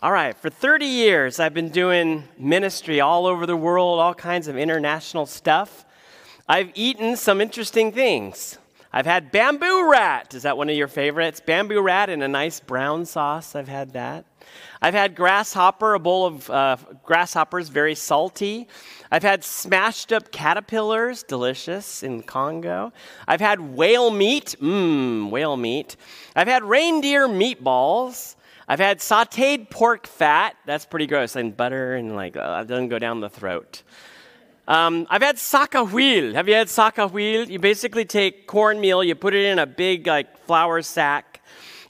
All right, for 30 years, I've been doing ministry all over the world, all kinds of international stuff. I've eaten some interesting things. I've had bamboo rat. Is that one of your favorites? Bamboo rat in a nice brown sauce. I've had that. I've had grasshopper, a bowl of uh, grasshoppers, very salty. I've had smashed up caterpillars, delicious in Congo. I've had whale meat, mmm, whale meat. I've had reindeer meatballs. I've had sauteed pork fat. That's pretty gross. And butter and like, uh, it doesn't go down the throat. Um, I've had sacahuil. Have you had sacahuil? You basically take cornmeal, you put it in a big like flour sack,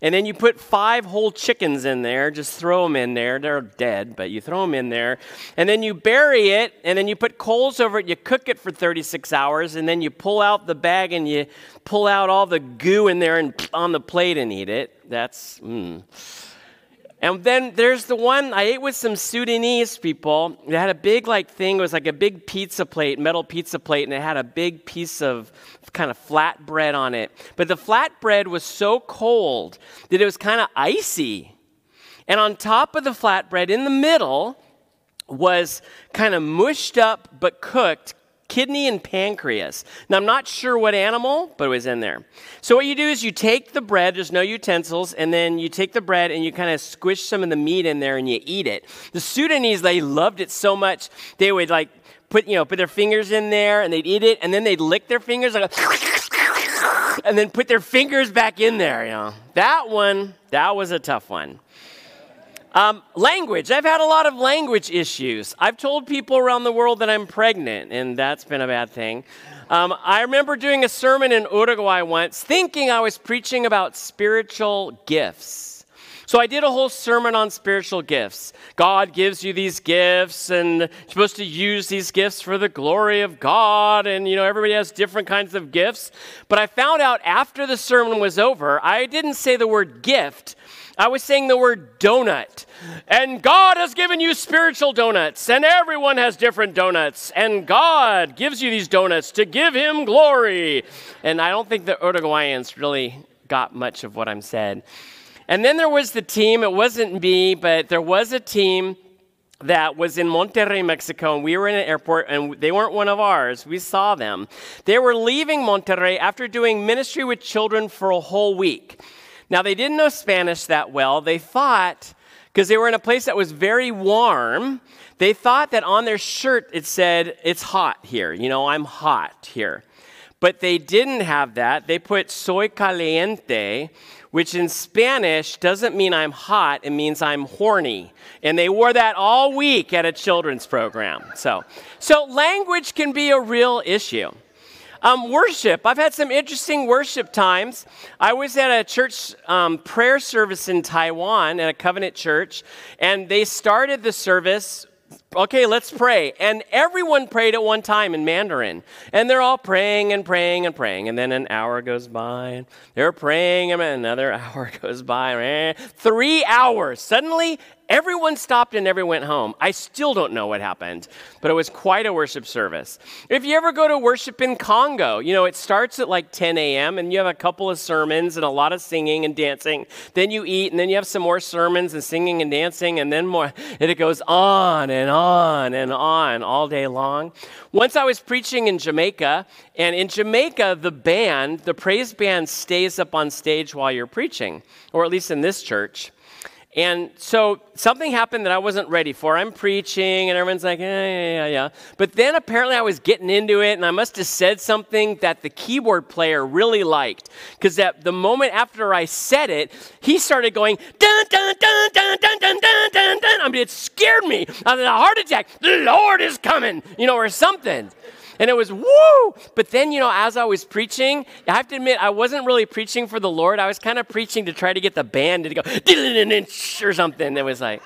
and then you put five whole chickens in there. Just throw them in there. They're dead, but you throw them in there. And then you bury it, and then you put coals over it. You cook it for 36 hours, and then you pull out the bag and you pull out all the goo in there and on the plate and eat it. That's, mmm. And then there's the one I ate with some Sudanese people. It had a big like thing. It was like a big pizza plate, metal pizza plate, and it had a big piece of kind of flat bread on it. But the flat bread was so cold that it was kind of icy. And on top of the flatbread, in the middle, was kind of mushed up but cooked kidney and pancreas. Now, I'm not sure what animal, but it was in there. So, what you do is you take the bread, there's no utensils, and then you take the bread and you kind of squish some of the meat in there and you eat it. The Sudanese, they loved it so much, they would like put, you know, put their fingers in there and they'd eat it, and then they'd lick their fingers and then put their fingers back in there, you know. That one, that was a tough one. Um, language. I've had a lot of language issues. I've told people around the world that I'm pregnant, and that's been a bad thing. Um, I remember doing a sermon in Uruguay once, thinking I was preaching about spiritual gifts. So I did a whole sermon on spiritual gifts. God gives you these gifts, and you're supposed to use these gifts for the glory of God. And, you know, everybody has different kinds of gifts. But I found out after the sermon was over, I didn't say the word gift. I was saying the word donut. And God has given you spiritual donuts, and everyone has different donuts. And God gives you these donuts to give Him glory. And I don't think the Uruguayans really got much of what I'm said. And then there was the team, it wasn't me, but there was a team that was in Monterrey, Mexico, and we were in an airport, and they weren't one of ours. We saw them. They were leaving Monterrey after doing ministry with children for a whole week. Now, they didn't know Spanish that well. They thought, because they were in a place that was very warm, they thought that on their shirt it said, It's hot here. You know, I'm hot here. But they didn't have that. They put soy caliente, which in Spanish doesn't mean I'm hot, it means I'm horny. And they wore that all week at a children's program. So, so language can be a real issue. Um, worship. I've had some interesting worship times. I was at a church um, prayer service in Taiwan at a covenant church, and they started the service okay, let's pray. And everyone prayed at one time in Mandarin. And they're all praying and praying and praying. And then an hour goes by, and they're praying, and another hour goes by. Three hours. Suddenly, Everyone stopped and everyone went home. I still don't know what happened, but it was quite a worship service. If you ever go to worship in Congo, you know, it starts at like 10 a.m. and you have a couple of sermons and a lot of singing and dancing. Then you eat and then you have some more sermons and singing and dancing and then more. And it goes on and on and on all day long. Once I was preaching in Jamaica, and in Jamaica, the band, the praise band, stays up on stage while you're preaching, or at least in this church. And so something happened that I wasn't ready for. I'm preaching, and everyone's like, yeah, yeah, yeah, yeah. But then apparently I was getting into it, and I must have said something that the keyboard player really liked. Because at the moment after I said it, he started going, dun, dun, dun, dun, dun, dun, dun, dun, dun. I mean, it scared me. I had a heart attack. The Lord is coming, you know, or something and it was woo. But then, you know, as I was preaching, I have to admit, I wasn't really preaching for the Lord. I was kind of preaching to try to get the band to go or something. It was like,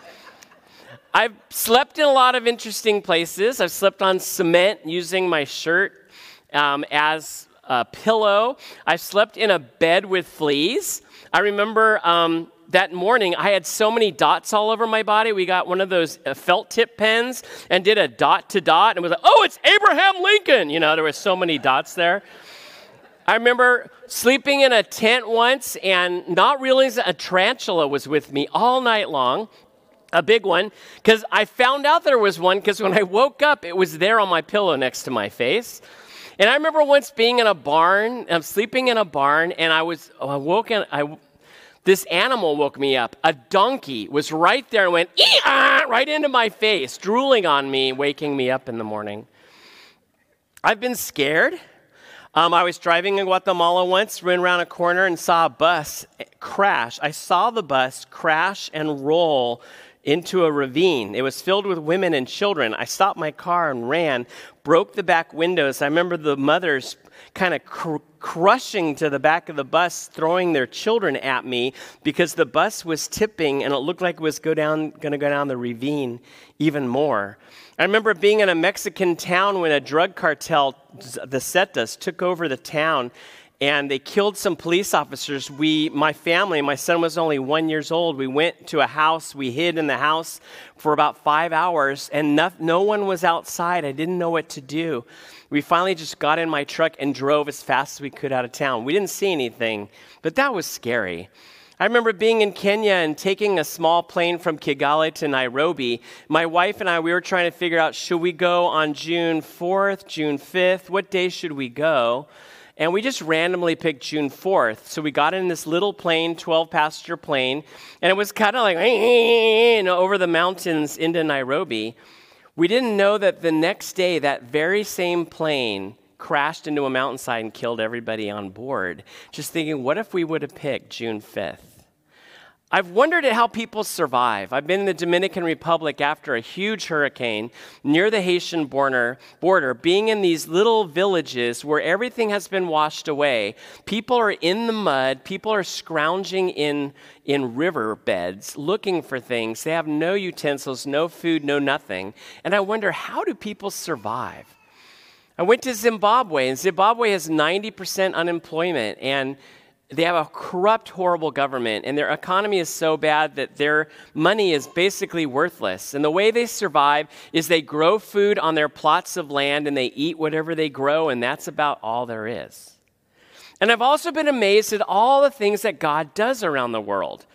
I've slept in a lot of interesting places. I've slept on cement using my shirt um, as a pillow. I've slept in a bed with fleas. I remember um, that morning, I had so many dots all over my body. We got one of those uh, felt tip pens and did a dot to dot and was like, oh, it's Abraham Lincoln. You know, there were so many dots there. I remember sleeping in a tent once and not realizing a tarantula was with me all night long. a big one because I found out there was one because when I woke up, it was there on my pillow next to my face. And I remember once being in a barn, I'm sleeping in a barn, and I was I woke and I this animal woke me up. A donkey was right there and went right into my face, drooling on me, waking me up in the morning. I've been scared. Um, I was driving in Guatemala once, ran around a corner and saw a bus crash. I saw the bus crash and roll into a ravine. It was filled with women and children. I stopped my car and ran, broke the back windows. I remember the mothers kind of cr- crushing to the back of the bus, throwing their children at me because the bus was tipping and it looked like it was go down, going to go down the ravine even more. I remember being in a Mexican town when a drug cartel, the Zetas, took over the town and they killed some police officers. We, my family, my son was only one years old. We went to a house. We hid in the house for about five hours, and no, no one was outside. I didn't know what to do. We finally just got in my truck and drove as fast as we could out of town. We didn't see anything, but that was scary. I remember being in Kenya and taking a small plane from Kigali to Nairobi. My wife and I, we were trying to figure out should we go on June 4th, June 5th? What day should we go? And we just randomly picked June 4th. So we got in this little plane, 12 passenger plane, and it was kind of like over the mountains into Nairobi. We didn't know that the next day, that very same plane crashed into a mountainside and killed everybody on board. Just thinking, what if we would have picked June 5th? I've wondered at how people survive. I've been in the Dominican Republic after a huge hurricane near the Haitian border, border, being in these little villages where everything has been washed away. People are in the mud, people are scrounging in, in river beds looking for things. They have no utensils, no food, no nothing. And I wonder, how do people survive? I went to Zimbabwe, and Zimbabwe has 90% unemployment. And they have a corrupt, horrible government, and their economy is so bad that their money is basically worthless. And the way they survive is they grow food on their plots of land and they eat whatever they grow, and that's about all there is. And I've also been amazed at all the things that God does around the world.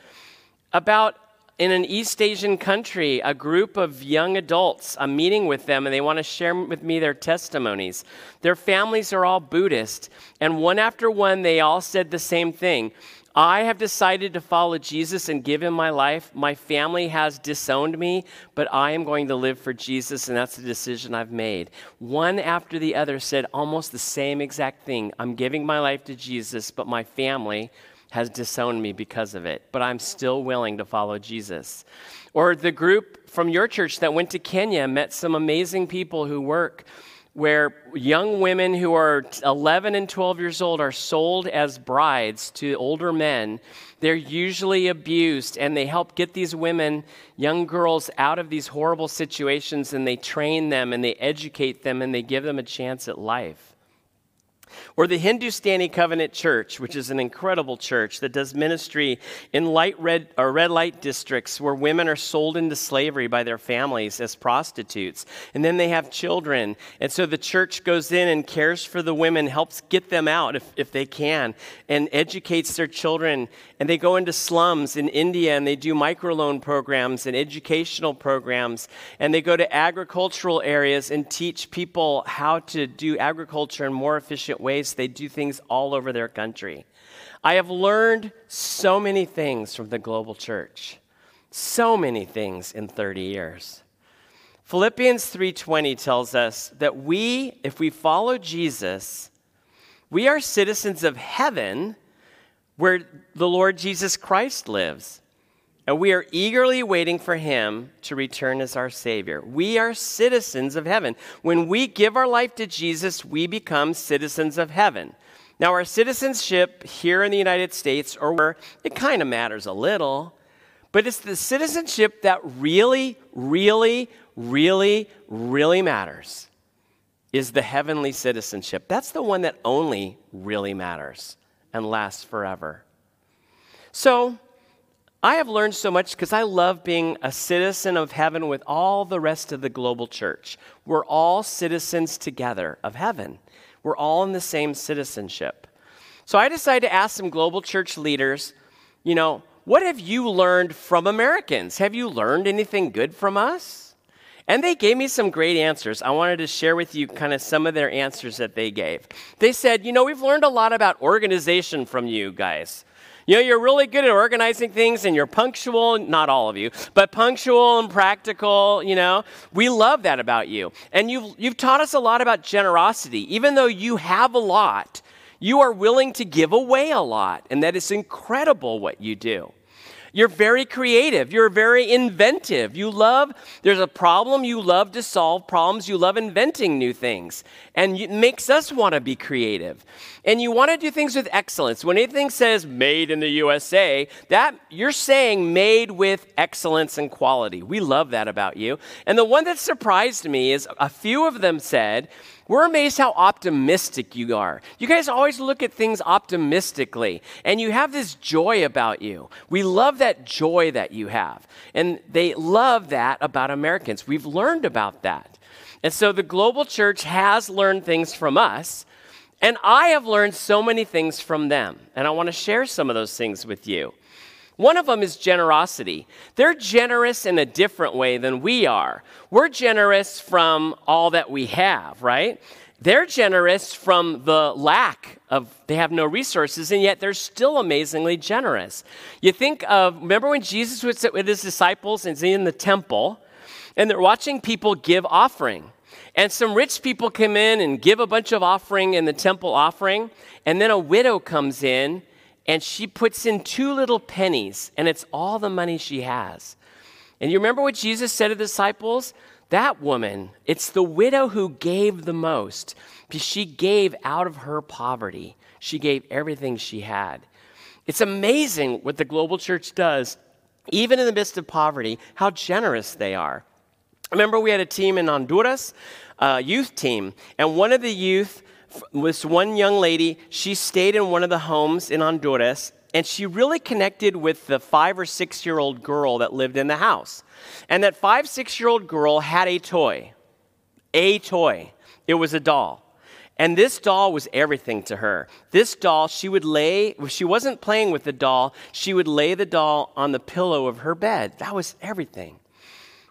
About in an East Asian country, a group of young adults, I'm meeting with them and they want to share with me their testimonies. Their families are all Buddhist, and one after one, they all said the same thing. I have decided to follow Jesus and give him my life. My family has disowned me, but I am going to live for Jesus, and that's the decision I've made. One after the other said almost the same exact thing I'm giving my life to Jesus, but my family has disowned me because of it, but I'm still willing to follow Jesus. Or the group from your church that went to Kenya met some amazing people who work where young women who are 11 and 12 years old are sold as brides to older men. They're usually abused, and they help get these women, young girls, out of these horrible situations, and they train them and they educate them and they give them a chance at life. Or the Hindustani Covenant Church, which is an incredible church that does ministry in light red or red light districts where women are sold into slavery by their families as prostitutes. And then they have children. And so the church goes in and cares for the women, helps get them out if, if they can, and educates their children. And they go into slums in India and they do microloan programs and educational programs. And they go to agricultural areas and teach people how to do agriculture in more efficient different ways. They do things all over their country. I have learned so many things from the global church. So many things in 30 years. Philippians 3:20 tells us that we if we follow Jesus, we are citizens of heaven where the Lord Jesus Christ lives. And we are eagerly waiting for him to return as our Savior. We are citizens of heaven. When we give our life to Jesus, we become citizens of heaven. Now, our citizenship here in the United States, or where it kind of matters a little, but it's the citizenship that really, really, really, really matters is the heavenly citizenship. That's the one that only really matters and lasts forever. So, I have learned so much because I love being a citizen of heaven with all the rest of the global church. We're all citizens together of heaven, we're all in the same citizenship. So I decided to ask some global church leaders, you know, What have you learned from Americans? Have you learned anything good from us? And they gave me some great answers. I wanted to share with you kind of some of their answers that they gave. They said, You know, we've learned a lot about organization from you guys. You know, you're really good at organizing things and you're punctual, not all of you, but punctual and practical, you know. We love that about you. And you've, you've taught us a lot about generosity. Even though you have a lot, you are willing to give away a lot. And that is incredible what you do. You're very creative. You're very inventive. You love, there's a problem, you love to solve problems. You love inventing new things. And it makes us want to be creative. And you want to do things with excellence. When anything says made in the USA, that you're saying made with excellence and quality. We love that about you. And the one that surprised me is a few of them said, we're amazed how optimistic you are. You guys always look at things optimistically, and you have this joy about you. We love that joy that you have. And they love that about Americans. We've learned about that. And so the global church has learned things from us, and I have learned so many things from them. And I want to share some of those things with you. One of them is generosity. They're generous in a different way than we are. We're generous from all that we have, right? They're generous from the lack of, they have no resources, and yet they're still amazingly generous. You think of, remember when Jesus sit with his disciples and he's in the temple, and they're watching people give offering. And some rich people come in and give a bunch of offering in the temple offering, and then a widow comes in and she puts in two little pennies, and it's all the money she has. And you remember what Jesus said to the disciples? That woman, it's the widow who gave the most. Because she gave out of her poverty, she gave everything she had. It's amazing what the global church does, even in the midst of poverty, how generous they are. Remember, we had a team in Honduras, a youth team, and one of the youth this one young lady, she stayed in one of the homes in Honduras, and she really connected with the five or six year old girl that lived in the house. And that five, six year old girl had a toy. A toy. It was a doll. And this doll was everything to her. This doll, she would lay, if she wasn't playing with the doll, she would lay the doll on the pillow of her bed. That was everything.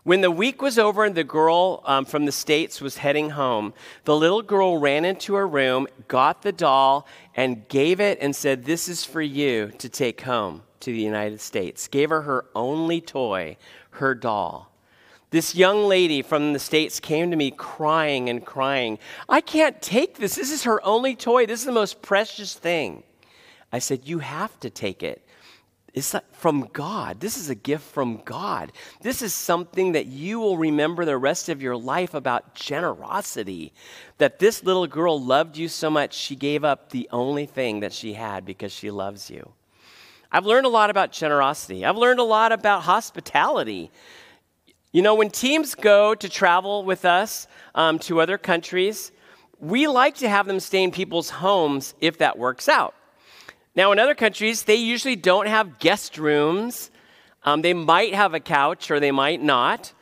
When the week was over and the girl um, from the States was heading home, the little girl ran into her room, got the doll, and gave it and said, This is for you to take home to the United States. Gave her her only toy, her doll. This young lady from the States came to me crying and crying. I can't take this. This is her only toy. This is the most precious thing. I said, You have to take it. It's from God. This is a gift from God. This is something that you will remember the rest of your life about generosity. That this little girl loved you so much, she gave up the only thing that she had because she loves you. I've learned a lot about generosity. I've learned a lot about hospitality. You know, when teams go to travel with us um, to other countries, we like to have them stay in people's homes if that works out. Now, in other countries, they usually don't have guest rooms. Um, they might have a couch or they might not.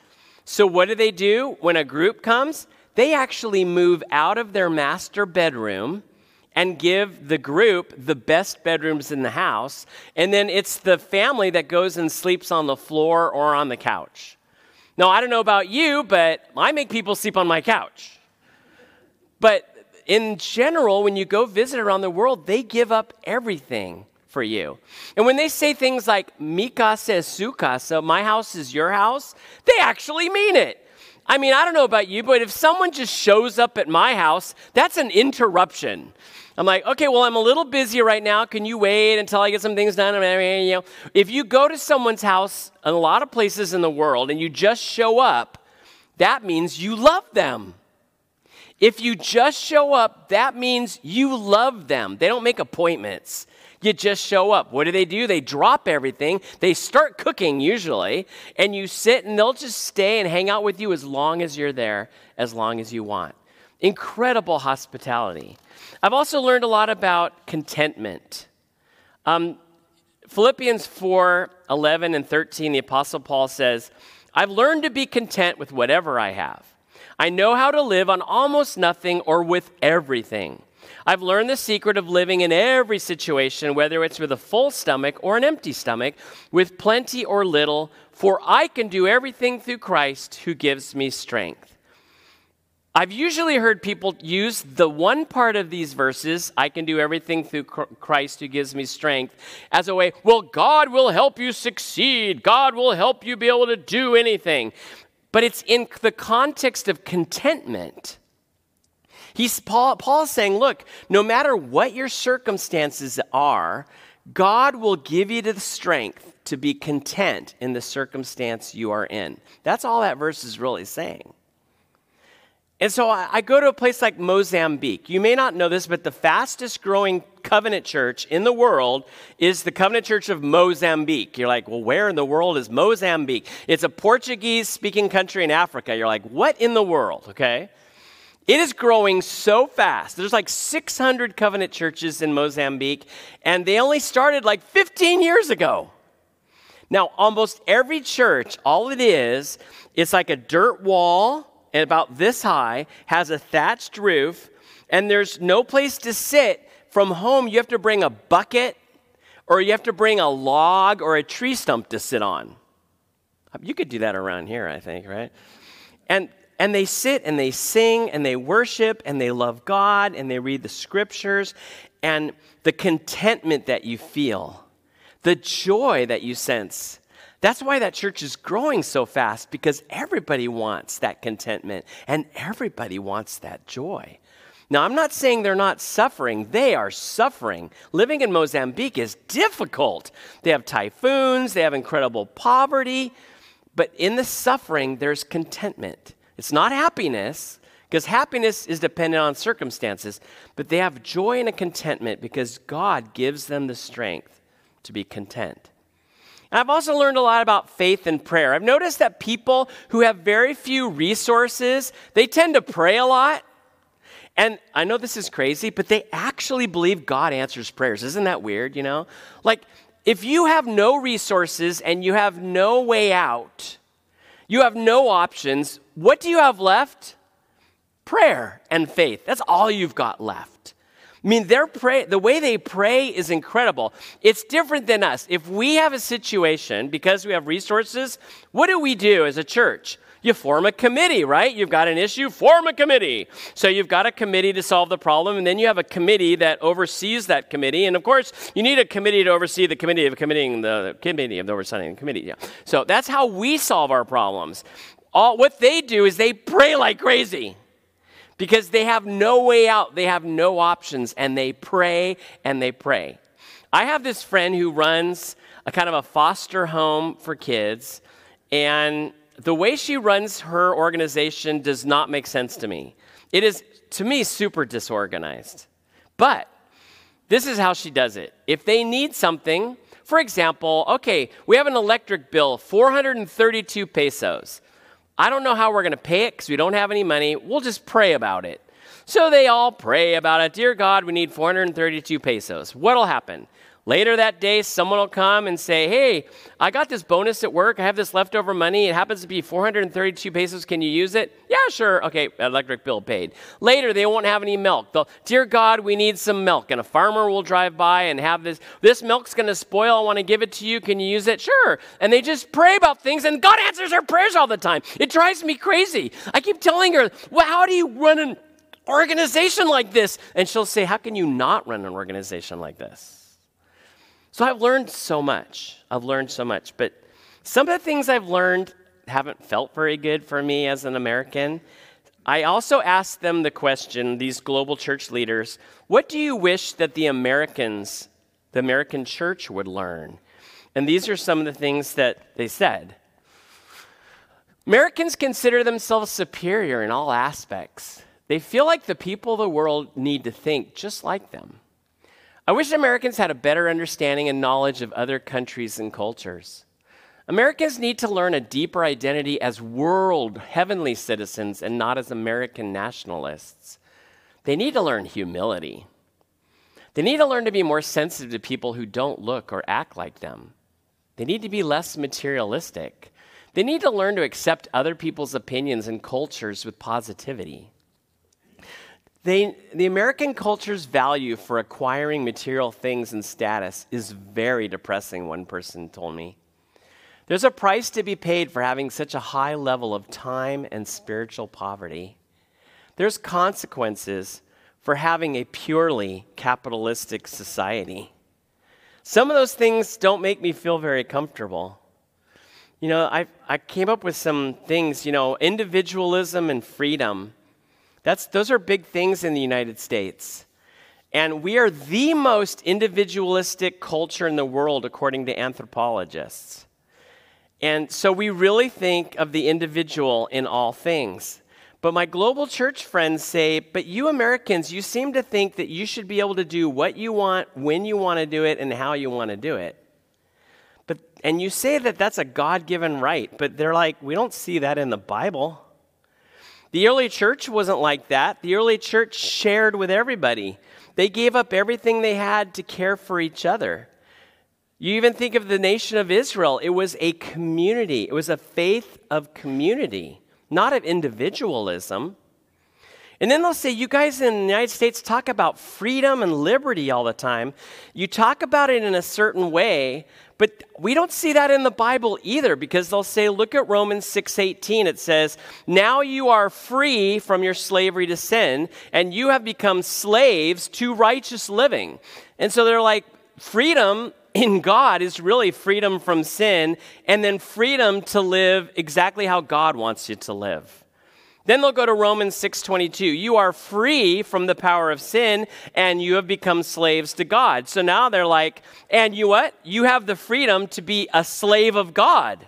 So, what do they do when a group comes? They actually move out of their master bedroom and give the group the best bedrooms in the house. And then it's the family that goes and sleeps on the floor or on the couch. Now, I don't know about you, but I make people sleep on my couch. But in general, when you go visit around the world, they give up everything for you. And when they say things like, mi casa es my house is your house, they actually mean it. I mean, I don't know about you, but if someone just shows up at my house, that's an interruption. I'm like, okay, well, I'm a little busy right now. Can you wait until I get some things done? You know, if you go to someone's house in a lot of places in the world and you just show up, that means you love them. If you just show up, that means you love them. They don't make appointments. You just show up. What do they do? They drop everything. They start cooking usually, and you sit and they'll just stay and hang out with you as long as you're there, as long as you want. Incredible hospitality. I've also learned a lot about contentment. Um, Philippians 4 11 and 13, the Apostle Paul says, I've learned to be content with whatever I have. I know how to live on almost nothing or with everything. I've learned the secret of living in every situation, whether it's with a full stomach or an empty stomach, with plenty or little, for I can do everything through Christ who gives me strength. I've usually heard people use the one part of these verses, I can do everything through Christ who gives me strength, as a way, well, God will help you succeed. God will help you be able to do anything. But it's in the context of contentment. He's, Paul, Paul's saying, look, no matter what your circumstances are, God will give you the strength to be content in the circumstance you are in. That's all that verse is really saying. And so I go to a place like Mozambique. You may not know this, but the fastest growing covenant church in the world is the Covenant Church of Mozambique. You're like, well, where in the world is Mozambique? It's a Portuguese speaking country in Africa. You're like, what in the world? Okay. It is growing so fast. There's like 600 covenant churches in Mozambique, and they only started like 15 years ago. Now, almost every church, all it is, it's like a dirt wall and about this high, has a thatched roof, and there's no place to sit. From home, you have to bring a bucket or you have to bring a log or a tree stump to sit on. You could do that around here, I think, right? And and they sit and they sing and they worship and they love God and they read the scriptures and the contentment that you feel, the joy that you sense that's why that church is growing so fast because everybody wants that contentment and everybody wants that joy. Now, I'm not saying they're not suffering, they are suffering. Living in Mozambique is difficult. They have typhoons, they have incredible poverty, but in the suffering, there's contentment. It's not happiness, because happiness is dependent on circumstances, but they have joy and a contentment because God gives them the strength to be content. I've also learned a lot about faith and prayer. I've noticed that people who have very few resources, they tend to pray a lot. And I know this is crazy, but they actually believe God answers prayers. Isn't that weird, you know? Like, if you have no resources and you have no way out, you have no options, what do you have left? Prayer and faith. That's all you've got left. I mean, their pray, the way they pray is incredible. It's different than us. If we have a situation because we have resources, what do we do as a church? You form a committee, right? You've got an issue, form a committee. So you've got a committee to solve the problem, and then you have a committee that oversees that committee. And of course, you need a committee to oversee the committee of committing the committee of the committee. Yeah. So that's how we solve our problems. All what they do is they pray like crazy because they have no way out, they have no options, and they pray and they pray. I have this friend who runs a kind of a foster home for kids, and the way she runs her organization does not make sense to me. It is, to me, super disorganized. But this is how she does it. If they need something, for example, okay, we have an electric bill, 432 pesos. I don't know how we're going to pay it because we don't have any money. We'll just pray about it. So they all pray about it. Dear God, we need 432 pesos. What'll happen? Later that day, someone will come and say, Hey, I got this bonus at work. I have this leftover money. It happens to be 432 pesos. Can you use it? Yeah, sure. Okay, electric bill paid. Later, they won't have any milk. They'll, Dear God, we need some milk. And a farmer will drive by and have this. This milk's going to spoil. I want to give it to you. Can you use it? Sure. And they just pray about things, and God answers their prayers all the time. It drives me crazy. I keep telling her, Well, how do you run an organization like this? And she'll say, How can you not run an organization like this? So I've learned so much. I've learned so much. But some of the things I've learned haven't felt very good for me as an American. I also asked them the question, these global church leaders, what do you wish that the Americans, the American church, would learn? And these are some of the things that they said. Americans consider themselves superior in all aspects. They feel like the people of the world need to think just like them. I wish Americans had a better understanding and knowledge of other countries and cultures. Americans need to learn a deeper identity as world, heavenly citizens and not as American nationalists. They need to learn humility. They need to learn to be more sensitive to people who don't look or act like them. They need to be less materialistic. They need to learn to accept other people's opinions and cultures with positivity. They, the American culture's value for acquiring material things and status is very depressing, one person told me. There's a price to be paid for having such a high level of time and spiritual poverty. There's consequences for having a purely capitalistic society. Some of those things don't make me feel very comfortable. You know, I, I came up with some things, you know, individualism and freedom. That's, those are big things in the United States. And we are the most individualistic culture in the world, according to anthropologists. And so we really think of the individual in all things. But my global church friends say, but you Americans, you seem to think that you should be able to do what you want, when you want to do it, and how you want to do it. But, and you say that that's a God given right, but they're like, we don't see that in the Bible. The early church wasn't like that. The early church shared with everybody, they gave up everything they had to care for each other. You even think of the nation of Israel, it was a community, it was a faith of community not of individualism. And then they'll say, You guys in the United States talk about freedom and liberty all the time. You talk about it in a certain way, but we don't see that in the Bible either because they'll say, Look at Romans 6:18. It says, Now you are free from your slavery to sin, and you have become slaves to righteous living. And so they're like, Freedom in God is really freedom from sin and then freedom to live exactly how God wants you to live. Then they'll go to Romans 6:22. You are free from the power of sin and you have become slaves to God. So now they're like, and you what? You have the freedom to be a slave of God.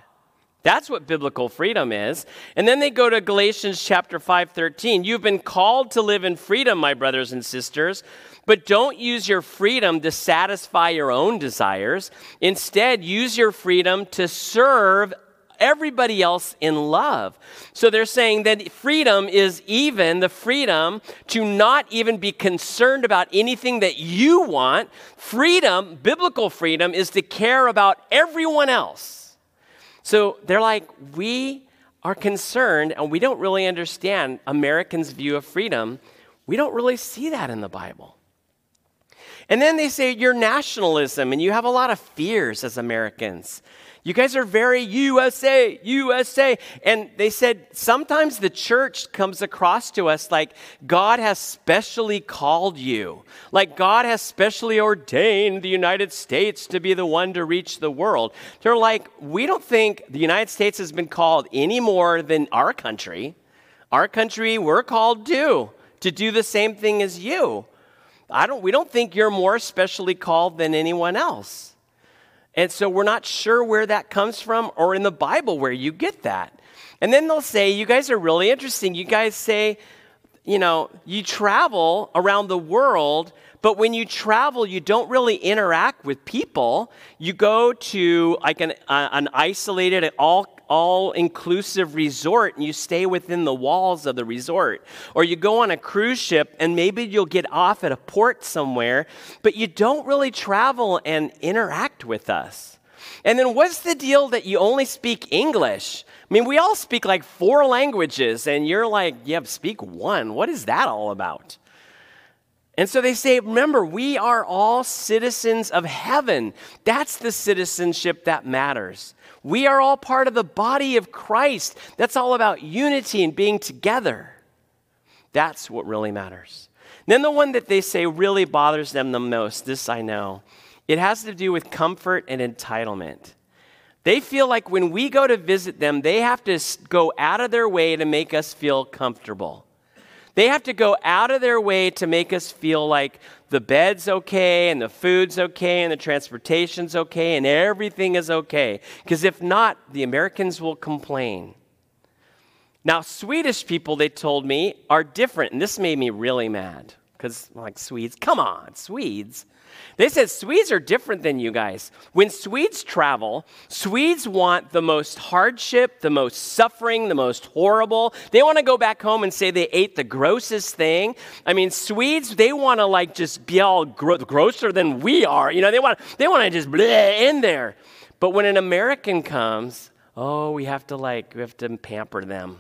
That's what biblical freedom is. And then they go to Galatians chapter 5:13. You've been called to live in freedom, my brothers and sisters. But don't use your freedom to satisfy your own desires. Instead, use your freedom to serve everybody else in love. So they're saying that freedom is even the freedom to not even be concerned about anything that you want. Freedom, biblical freedom, is to care about everyone else. So they're like, we are concerned and we don't really understand Americans' view of freedom. We don't really see that in the Bible. And then they say you're nationalism and you have a lot of fears as Americans. You guys are very USA, USA. And they said sometimes the church comes across to us like God has specially called you, like God has specially ordained the United States to be the one to reach the world. They're like, we don't think the United States has been called any more than our country. Our country, we're called to, to do the same thing as you. I don't, we don't think you're more specially called than anyone else. And so we're not sure where that comes from or in the Bible where you get that. And then they'll say, You guys are really interesting. You guys say, you know, you travel around the world, but when you travel, you don't really interact with people. You go to like an, uh, an isolated, all all inclusive resort and you stay within the walls of the resort. Or you go on a cruise ship and maybe you'll get off at a port somewhere, but you don't really travel and interact with us. And then what's the deal that you only speak English? I mean, we all speak like four languages, and you're like, yeah, speak one. What is that all about? And so they say, remember, we are all citizens of heaven. That's the citizenship that matters. We are all part of the body of Christ. That's all about unity and being together. That's what really matters. Then the one that they say really bothers them the most, this I know, it has to do with comfort and entitlement. They feel like when we go to visit them, they have to go out of their way to make us feel comfortable. They have to go out of their way to make us feel like the bed's okay and the food's okay and the transportation's okay and everything is okay. Because if not, the Americans will complain. Now, Swedish people, they told me, are different. And this made me really mad. Because, like, Swedes, come on, Swedes. They said Swedes are different than you guys. When Swedes travel, Swedes want the most hardship, the most suffering, the most horrible. They want to go back home and say they ate the grossest thing. I mean, Swedes, they want to like just be all gro- grosser than we are. You know, they want they want to just bleh in there. But when an American comes, oh, we have to like we have to pamper them.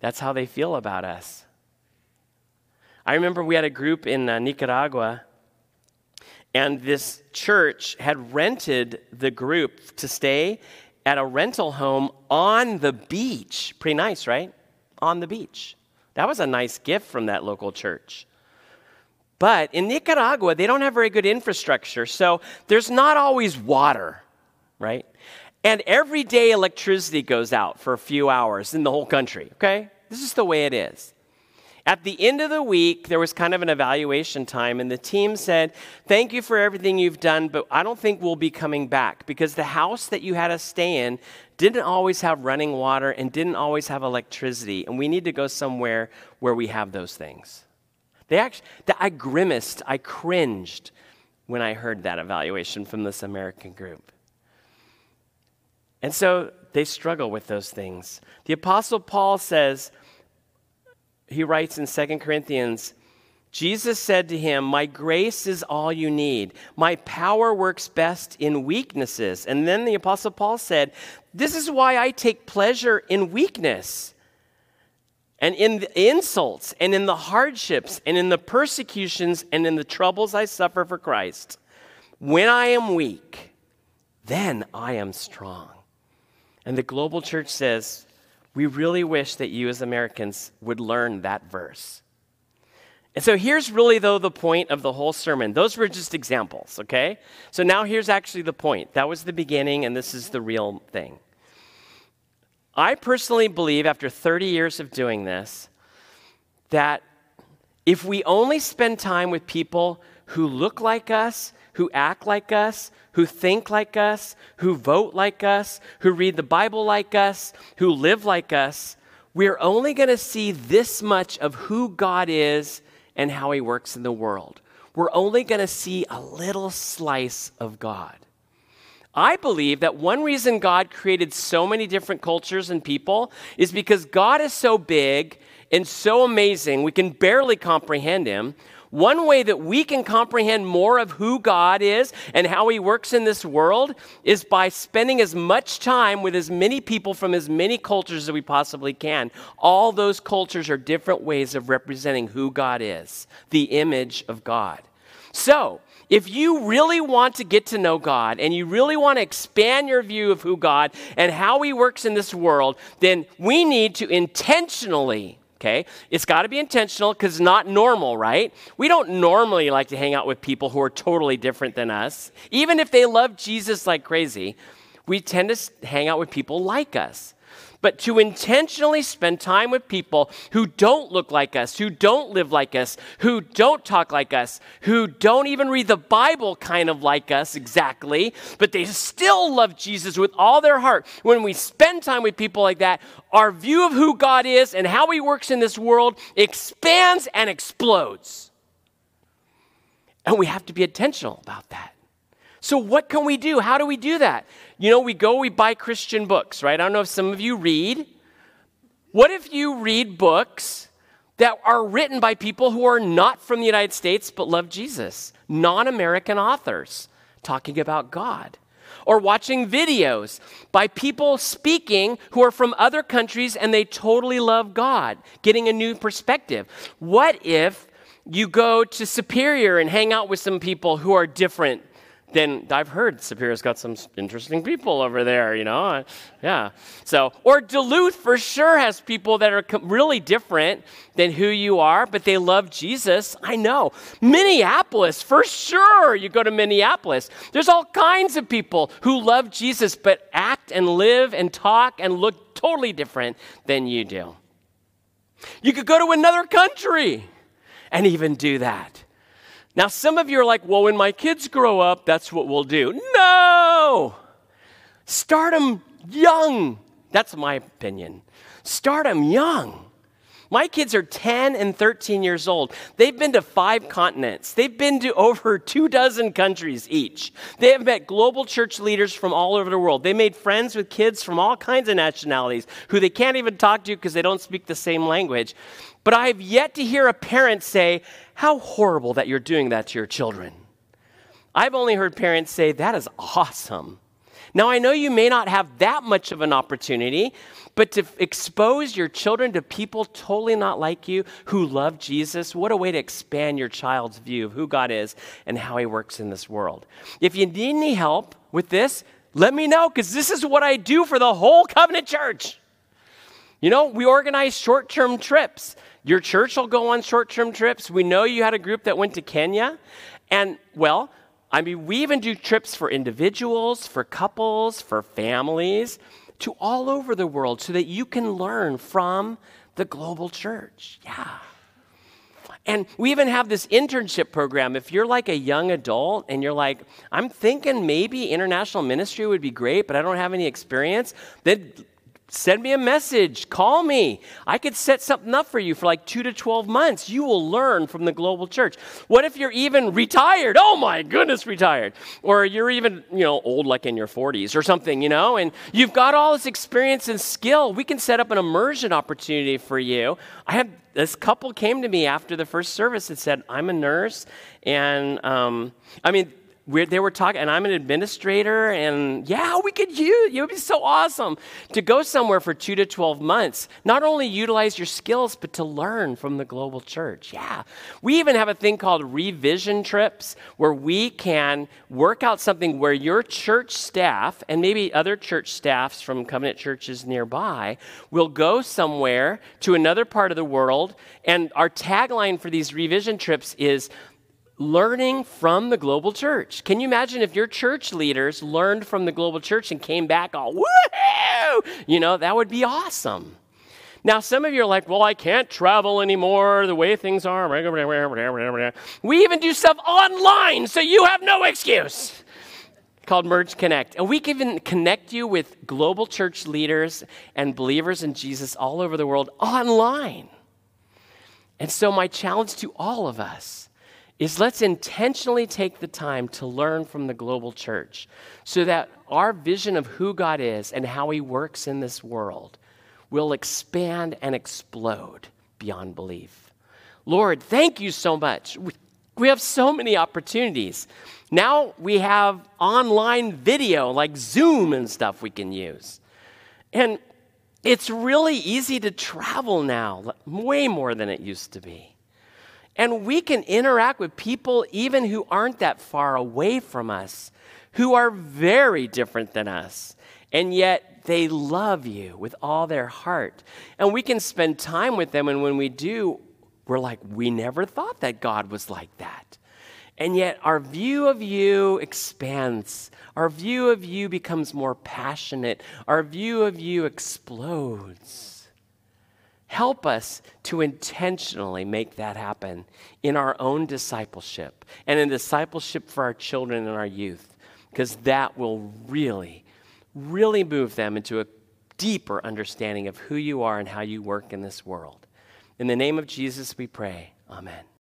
That's how they feel about us. I remember we had a group in uh, Nicaragua, and this church had rented the group to stay at a rental home on the beach. Pretty nice, right? On the beach. That was a nice gift from that local church. But in Nicaragua, they don't have very good infrastructure, so there's not always water, right? And every day electricity goes out for a few hours in the whole country, okay? This is the way it is. At the end of the week, there was kind of an evaluation time, and the team said, Thank you for everything you've done, but I don't think we'll be coming back because the house that you had us stay in didn't always have running water and didn't always have electricity, and we need to go somewhere where we have those things. They actually, I grimaced, I cringed when I heard that evaluation from this American group. And so they struggle with those things. The Apostle Paul says, he writes in 2 Corinthians, Jesus said to him, My grace is all you need. My power works best in weaknesses. And then the Apostle Paul said, This is why I take pleasure in weakness and in the insults and in the hardships and in the persecutions and in the troubles I suffer for Christ. When I am weak, then I am strong. And the global church says, we really wish that you, as Americans, would learn that verse. And so here's really, though, the point of the whole sermon. Those were just examples, okay? So now here's actually the point. That was the beginning, and this is the real thing. I personally believe, after 30 years of doing this, that if we only spend time with people who look like us, who act like us, who think like us, who vote like us, who read the Bible like us, who live like us, we're only going to see this much of who God is and how He works in the world. We're only going to see a little slice of God. I believe that one reason God created so many different cultures and people is because God is so big and so amazing, we can barely comprehend Him. One way that we can comprehend more of who God is and how He works in this world is by spending as much time with as many people from as many cultures as we possibly can. All those cultures are different ways of representing who God is, the image of God. So, if you really want to get to know God and you really want to expand your view of who God and how He works in this world, then we need to intentionally okay? It's got to be intentional because it's not normal, right? We don't normally like to hang out with people who are totally different than us. Even if they love Jesus like crazy, we tend to hang out with people like us but to intentionally spend time with people who don't look like us, who don't live like us, who don't talk like us, who don't even read the Bible kind of like us exactly, but they still love Jesus with all their heart. When we spend time with people like that, our view of who God is and how He works in this world expands and explodes. And we have to be intentional about that. So, what can we do? How do we do that? You know, we go, we buy Christian books, right? I don't know if some of you read. What if you read books that are written by people who are not from the United States but love Jesus? Non American authors talking about God. Or watching videos by people speaking who are from other countries and they totally love God, getting a new perspective. What if you go to Superior and hang out with some people who are different then I've heard Superior's got some interesting people over there, you know? Yeah. So, or Duluth for sure has people that are really different than who you are, but they love Jesus. I know. Minneapolis, for sure, you go to Minneapolis. There's all kinds of people who love Jesus, but act and live and talk and look totally different than you do. You could go to another country and even do that. Now, some of you are like, well, when my kids grow up, that's what we'll do. No! Start them young. That's my opinion. Start them young. My kids are 10 and 13 years old. They've been to five continents. They've been to over two dozen countries each. They have met global church leaders from all over the world. They made friends with kids from all kinds of nationalities who they can't even talk to because they don't speak the same language. But I have yet to hear a parent say, How horrible that you're doing that to your children. I've only heard parents say, That is awesome. Now, I know you may not have that much of an opportunity, but to expose your children to people totally not like you who love Jesus, what a way to expand your child's view of who God is and how He works in this world. If you need any help with this, let me know because this is what I do for the whole Covenant Church. You know, we organize short term trips. Your church will go on short term trips. We know you had a group that went to Kenya. And, well, I mean, we even do trips for individuals, for couples, for families, to all over the world so that you can learn from the global church. Yeah. And we even have this internship program. If you're like a young adult and you're like, I'm thinking maybe international ministry would be great, but I don't have any experience, then Send me a message, call me. I could set something up for you for like two to 12 months. You will learn from the global church. What if you're even retired? Oh my goodness, retired. Or you're even, you know, old like in your 40s or something, you know, and you've got all this experience and skill. We can set up an immersion opportunity for you. I have this couple came to me after the first service and said, I'm a nurse. And um, I mean, we're, they were talking, and I'm an administrator, and yeah, we could use, it would be so awesome to go somewhere for two to 12 months. Not only utilize your skills, but to learn from the global church. Yeah. We even have a thing called revision trips where we can work out something where your church staff and maybe other church staffs from covenant churches nearby will go somewhere to another part of the world. And our tagline for these revision trips is learning from the global church. Can you imagine if your church leaders learned from the global church and came back all woohoo? You know, that would be awesome. Now, some of you are like, well, I can't travel anymore the way things are. We even do stuff online, so you have no excuse. Called Merge Connect. And we can even connect you with global church leaders and believers in Jesus all over the world online. And so, my challenge to all of us is let's intentionally take the time to learn from the global church so that our vision of who God is and how He works in this world will expand and explode beyond belief. Lord, thank you so much. We have so many opportunities. Now we have online video like Zoom and stuff we can use. And it's really easy to travel now, way more than it used to be. And we can interact with people even who aren't that far away from us, who are very different than us. And yet they love you with all their heart. And we can spend time with them. And when we do, we're like, we never thought that God was like that. And yet our view of you expands. Our view of you becomes more passionate. Our view of you explodes. Help us to intentionally make that happen in our own discipleship and in discipleship for our children and our youth, because that will really, really move them into a deeper understanding of who you are and how you work in this world. In the name of Jesus, we pray. Amen.